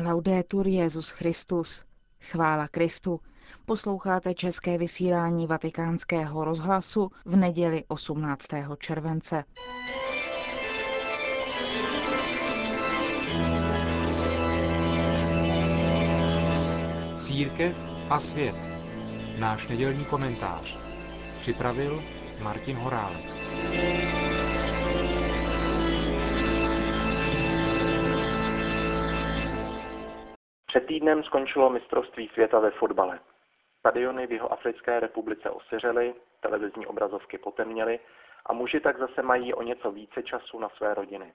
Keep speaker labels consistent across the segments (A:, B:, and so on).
A: Laudetur Jezus Christus. Chvála Kristu. Posloucháte české vysílání Vatikánského rozhlasu v neděli 18. července.
B: Církev a svět. Náš nedělní komentář. Připravil Martin Horálek.
C: Před týdnem skončilo mistrovství světa ve fotbale. Stadiony v jeho Africké republice osiřely, televizní obrazovky potemněly a muži tak zase mají o něco více času na své rodiny.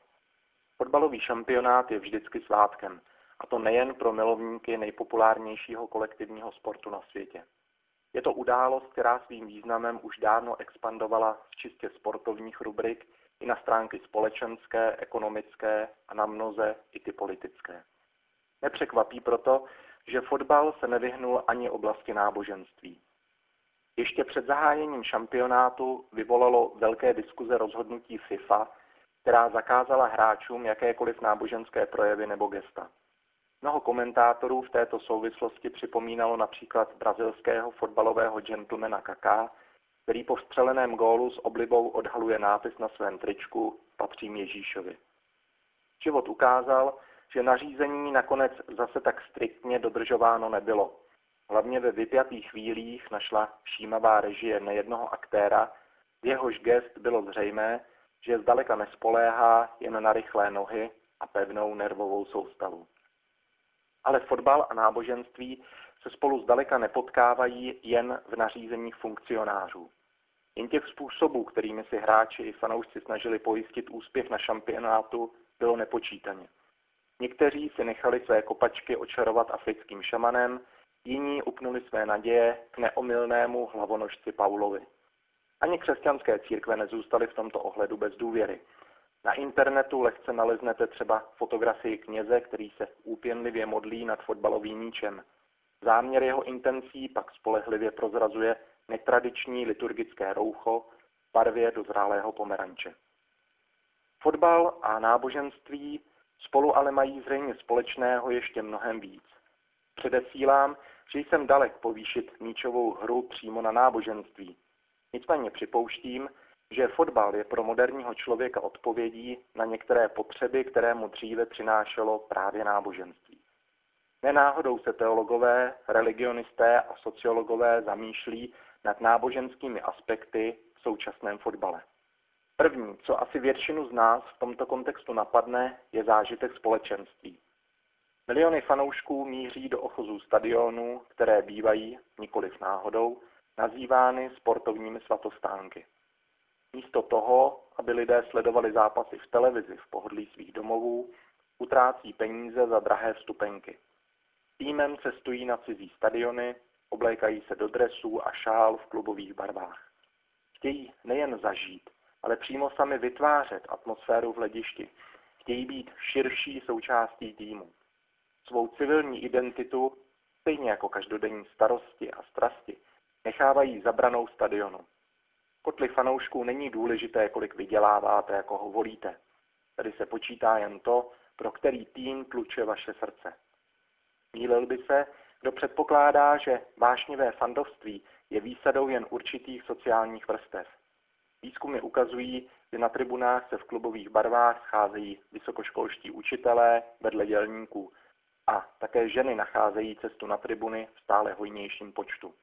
C: Fotbalový šampionát je vždycky svátkem, a to nejen pro milovníky nejpopulárnějšího kolektivního sportu na světě. Je to událost, která svým významem už dávno expandovala z čistě sportovních rubrik i na stránky společenské, ekonomické a na mnoze i ty politické. Nepřekvapí proto, že fotbal se nevyhnul ani oblasti náboženství. Ještě před zahájením šampionátu vyvolalo velké diskuze rozhodnutí FIFA, která zakázala hráčům jakékoliv náboženské projevy nebo gesta. Mnoho komentátorů v této souvislosti připomínalo například brazilského fotbalového gentlemana Kaká, který po vstřeleném gólu s oblibou odhaluje nápis na svém tričku Patřím Ježíšovi. Život ukázal, že nařízení nakonec zase tak striktně dodržováno nebylo. Hlavně ve vypjatých chvílích našla všímavá režie nejednoho aktéra, jehož gest bylo zřejmé, že zdaleka nespoléhá jen na rychlé nohy a pevnou nervovou soustavu. Ale fotbal a náboženství se spolu zdaleka nepotkávají jen v nařízeních funkcionářů. Jen těch způsobů, kterými si hráči i fanoušci snažili pojistit úspěch na šampionátu, bylo nepočítaně. Někteří si nechali své kopačky očarovat africkým šamanem, jiní upnuli své naděje k neomylnému hlavonožci Paulovi. Ani křesťanské církve nezůstaly v tomto ohledu bez důvěry. Na internetu lehce naleznete třeba fotografii kněze, který se úpěnlivě modlí nad fotbalovým míčem. Záměr jeho intencí pak spolehlivě prozrazuje netradiční liturgické roucho v barvě dozrálého pomeranče. Fotbal a náboženství spolu ale mají zřejmě společného ještě mnohem víc. Předesílám, že jsem dalek povýšit míčovou hru přímo na náboženství. Nicméně připouštím, že fotbal je pro moderního člověka odpovědí na některé potřeby, které mu dříve přinášelo právě náboženství. Nenáhodou se teologové, religionisté a sociologové zamýšlí nad náboženskými aspekty v současném fotbale. První, co asi většinu z nás v tomto kontextu napadne, je zážitek společenství. Miliony fanoušků míří do ochozů stadionů, které bývají, nikoliv náhodou, nazývány sportovními svatostánky. Místo toho, aby lidé sledovali zápasy v televizi v pohodlí svých domovů, utrácí peníze za drahé vstupenky. Týmem cestují na cizí stadiony, oblékají se do dresů a šál v klubových barvách. Chtějí nejen zažít, ale přímo sami vytvářet atmosféru v hledišti. Chtějí být širší součástí týmu. Svou civilní identitu, stejně jako každodenní starosti a strasti, nechávají zabranou stadionu. Kotli fanoušků není důležité, kolik vyděláváte, jako ho volíte. Tady se počítá jen to, pro který tým tluče vaše srdce. Mílil by se, kdo předpokládá, že vášnivé fandovství je výsadou jen určitých sociálních vrstev. Výzkumy ukazují, že na tribunách se v klubových barvách scházejí vysokoškolští učitelé vedle dělníků a také ženy nacházejí cestu na tribuny v stále hojnějším počtu.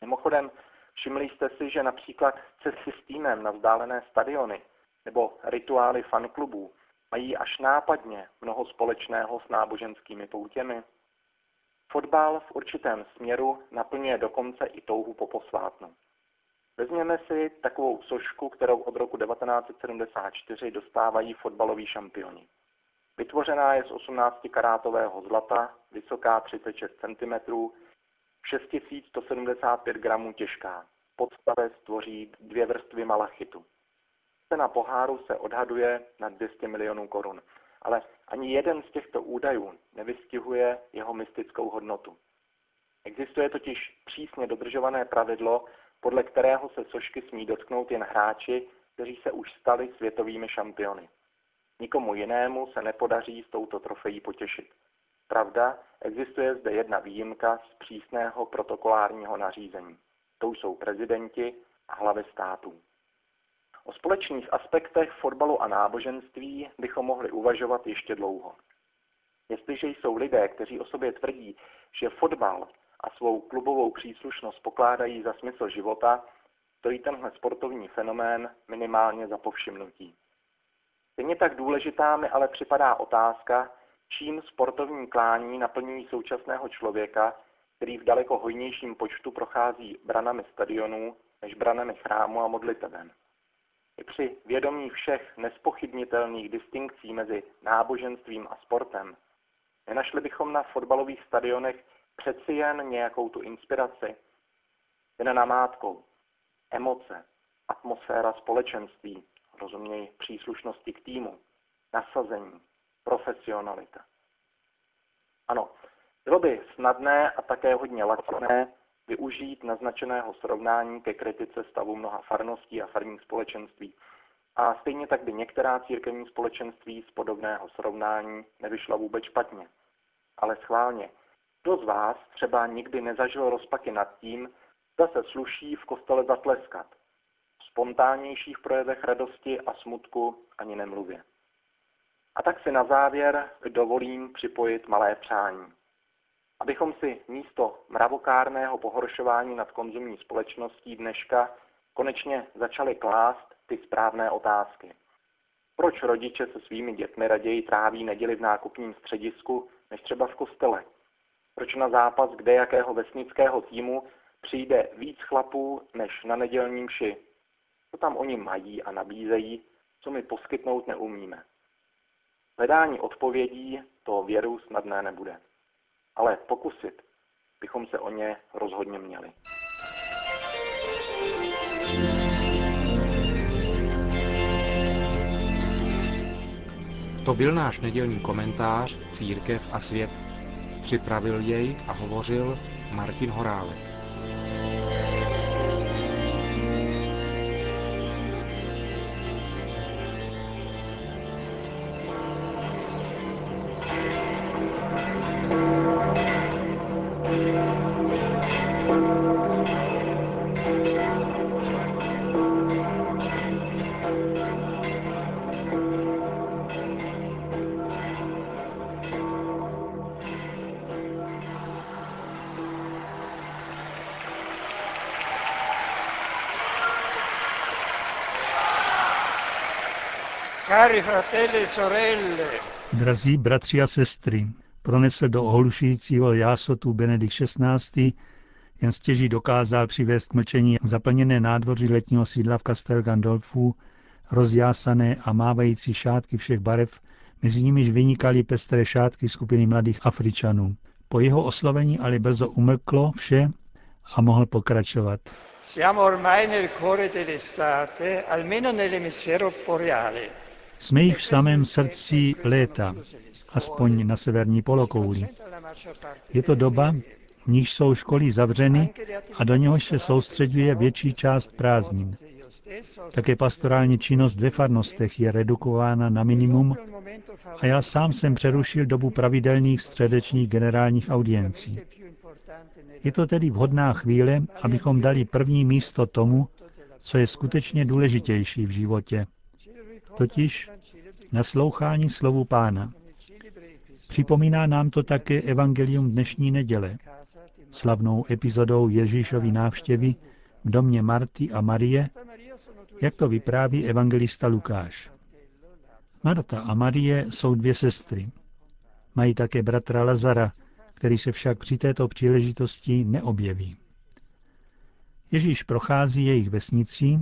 C: Mimochodem, všimli jste si, že například cesty s týmem na vzdálené stadiony nebo rituály fanklubů mají až nápadně mnoho společného s náboženskými poutěmi? Fotbal v určitém směru naplňuje dokonce i touhu po posvátnu. Vezměme si takovou sošku, kterou od roku 1974 dostávají fotbaloví šampioni. Vytvořená je z 18 karátového zlata, vysoká 36 cm, 6175 gramů těžká. Podstavec tvoří dvě vrstvy malachitu. Cena poháru se odhaduje na 200 milionů korun, ale ani jeden z těchto údajů nevystihuje jeho mystickou hodnotu. Existuje totiž přísně dodržované pravidlo, podle kterého se sošky smí dotknout jen hráči, kteří se už stali světovými šampiony. Nikomu jinému se nepodaří s touto trofejí potěšit. Pravda, existuje zde jedna výjimka z přísného protokolárního nařízení. To jsou prezidenti a hlavy států. O společných aspektech fotbalu a náboženství bychom mohli uvažovat ještě dlouho. Jestliže jsou lidé, kteří o sobě tvrdí, že fotbal a svou klubovou příslušnost pokládají za smysl života, stojí tenhle sportovní fenomén minimálně za povšimnutí. Stejně tak důležitá mi ale připadá otázka, čím sportovní klání naplňují současného člověka, který v daleko hojnějším počtu prochází branami stadionů než branami chrámu a modliteben. I při vědomí všech nespochybnitelných distinkcí mezi náboženstvím a sportem, nenašli bychom na fotbalových stadionech přeci jen nějakou tu inspiraci, jen namátkou, emoce, atmosféra společenství, rozuměj příslušnosti k týmu, nasazení, profesionalita. Ano, bylo by snadné a také hodně laciné využít naznačeného srovnání ke kritice stavu mnoha farností a farních společenství. A stejně tak by některá církevní společenství z podobného srovnání nevyšla vůbec špatně. Ale schválně, kdo z vás třeba nikdy nezažil rozpaky nad tím, zda se sluší v kostele zatleskat. V spontánnějších projevech radosti a smutku ani nemluvě. A tak si na závěr dovolím připojit malé přání. Abychom si místo mravokárného pohoršování nad konzumní společností dneška konečně začali klást ty správné otázky. Proč rodiče se svými dětmi raději tráví neděli v nákupním středisku, než třeba v kostele? Proč na zápas kde jakého vesnického týmu přijde víc chlapů než na nedělním mši? Co tam oni mají a nabízejí, co my poskytnout neumíme? Hledání odpovědí to věru snadné nebude. Ale pokusit bychom se o ně rozhodně měli.
B: To byl náš nedělní komentář Církev a svět. Připravil jej a hovořil Martin Horálek.
D: Drazí bratři a sestry, pronesl do ohlušujícího jásotu Benedikt XVI. jen stěží dokázal přivést k mlčení zaplněné nádvoří letního sídla v Castel Gandolfu, rozjásané a mávající šátky všech barev, mezi nimiž vynikaly pestré šátky skupiny mladých Afričanů. Po jeho oslovení ale brzo umlklo vše a mohl pokračovat.
E: siamo ormai nel cuore dell'estate, almeno nell'emisfero boreale.
D: Jsme již v samém srdci léta, aspoň na severní polokouli. Je to doba, níž jsou školy zavřeny a do něhož se soustředuje větší část prázdnin. Také pastorální činnost ve farnostech je redukována na minimum a já sám jsem přerušil dobu pravidelných středečních generálních audiencí. Je to tedy vhodná chvíle, abychom dali první místo tomu, co je skutečně důležitější v životě, totiž naslouchání slovu pána. Připomíná nám to také evangelium dnešní neděle, slavnou epizodou Ježíšovy návštěvy v domě Marty a Marie, jak to vypráví evangelista Lukáš. Marta a Marie jsou dvě sestry. Mají také bratra Lazara, který se však při této příležitosti neobjeví. Ježíš prochází jejich vesnicí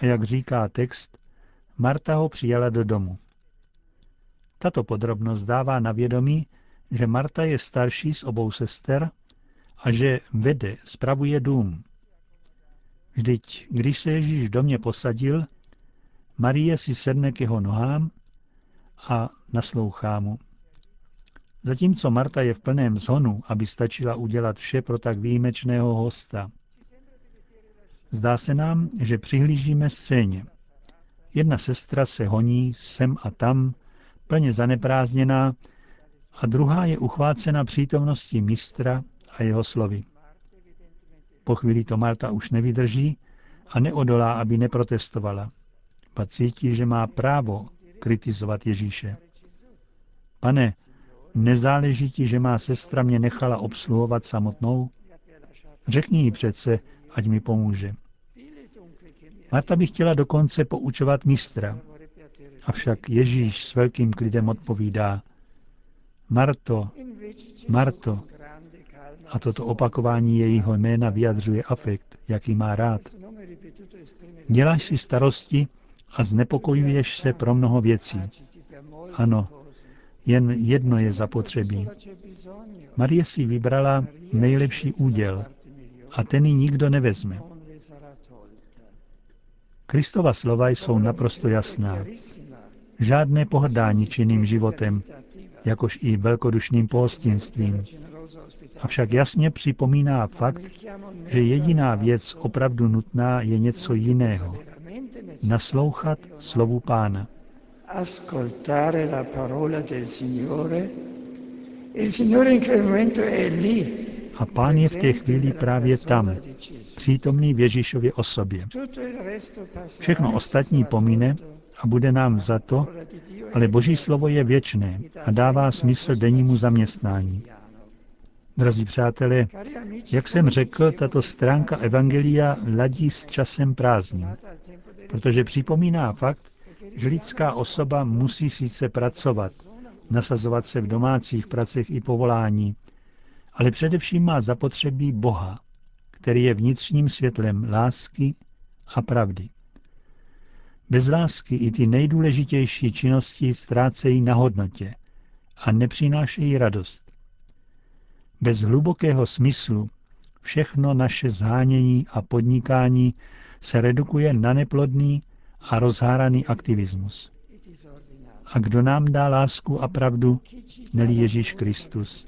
D: a jak říká text, Marta ho přijala do domu. Tato podrobnost dává na vědomí, že Marta je starší z obou sester a že vede, spravuje dům. Vždyť, když se Ježíš v domě posadil, Marie si sedne k jeho nohám a naslouchá mu. Zatímco Marta je v plném zhonu, aby stačila udělat vše pro tak výjimečného hosta. Zdá se nám, že přihlížíme scéně. Jedna sestra se honí sem a tam, plně zaneprázdněná, a druhá je uchvácena přítomností mistra a jeho slovy. Po chvíli to Marta už nevydrží a neodolá, aby neprotestovala. Pa cítí, že má právo kritizovat Ježíše. Pane, nezáleží ti, že má sestra mě nechala obsluhovat samotnou? Řekni jí přece, ať mi pomůže. Marta by chtěla dokonce poučovat mistra. Avšak Ježíš s velkým klidem odpovídá, Marto, Marto. A toto opakování jejího jména vyjadřuje afekt, jaký má rád. Děláš si starosti a znepokojuješ se pro mnoho věcí. Ano, jen jedno je zapotřebí. Marie si vybrala nejlepší úděl a ten ji nikdo nevezme. Kristova slova jsou naprosto jasná. Žádné pohrdání činným životem, jakož i velkodušným pohostinstvím. Avšak jasně připomíná fakt, že jediná věc opravdu nutná je něco jiného. Naslouchat slovu Pána. Ascoltare la parola del Signore. Il Signore in quel momento è lì, a pán je v té chvíli právě tam, přítomný v Ježíšově osobě. Všechno ostatní pomine a bude nám za to, ale Boží slovo je věčné a dává smysl dennímu zaměstnání. Drazí přátelé, jak jsem řekl, tato stránka Evangelia ladí s časem prázdním, protože připomíná fakt, že lidská osoba musí sice pracovat, nasazovat se v domácích pracech i povolání, ale především má zapotřebí Boha, který je vnitřním světlem lásky a pravdy. Bez lásky i ty nejdůležitější činnosti ztrácejí na hodnotě a nepřinášejí radost. Bez hlubokého smyslu všechno naše zhánění a podnikání se redukuje na neplodný a rozháraný aktivismus. A kdo nám dá lásku a pravdu, nelí Ježíš Kristus.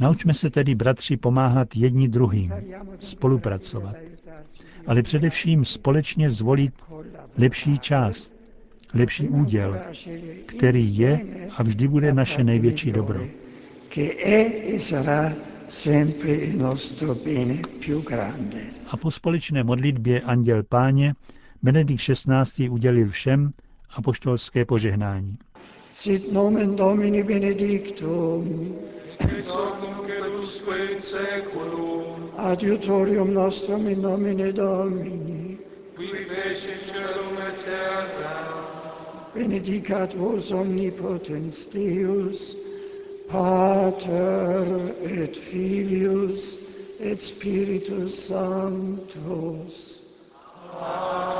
D: Naučme se tedy, bratři, pomáhat jedni druhým, spolupracovat, ale především společně zvolit lepší část, lepší úděl, který je a vždy bude naše největší dobro. E a po společné modlitbě Anděl Páně Benedikt XVI. udělil všem apoštolské požehnání. Sit nomen Domini benedictum, et hoc nunc in seculum. Adiutorium nostrum in nomine Domini, qui fece celum et terra. Benedicat vos omnipotens Deus, Pater et Filius et Spiritus Sanctus. Amen.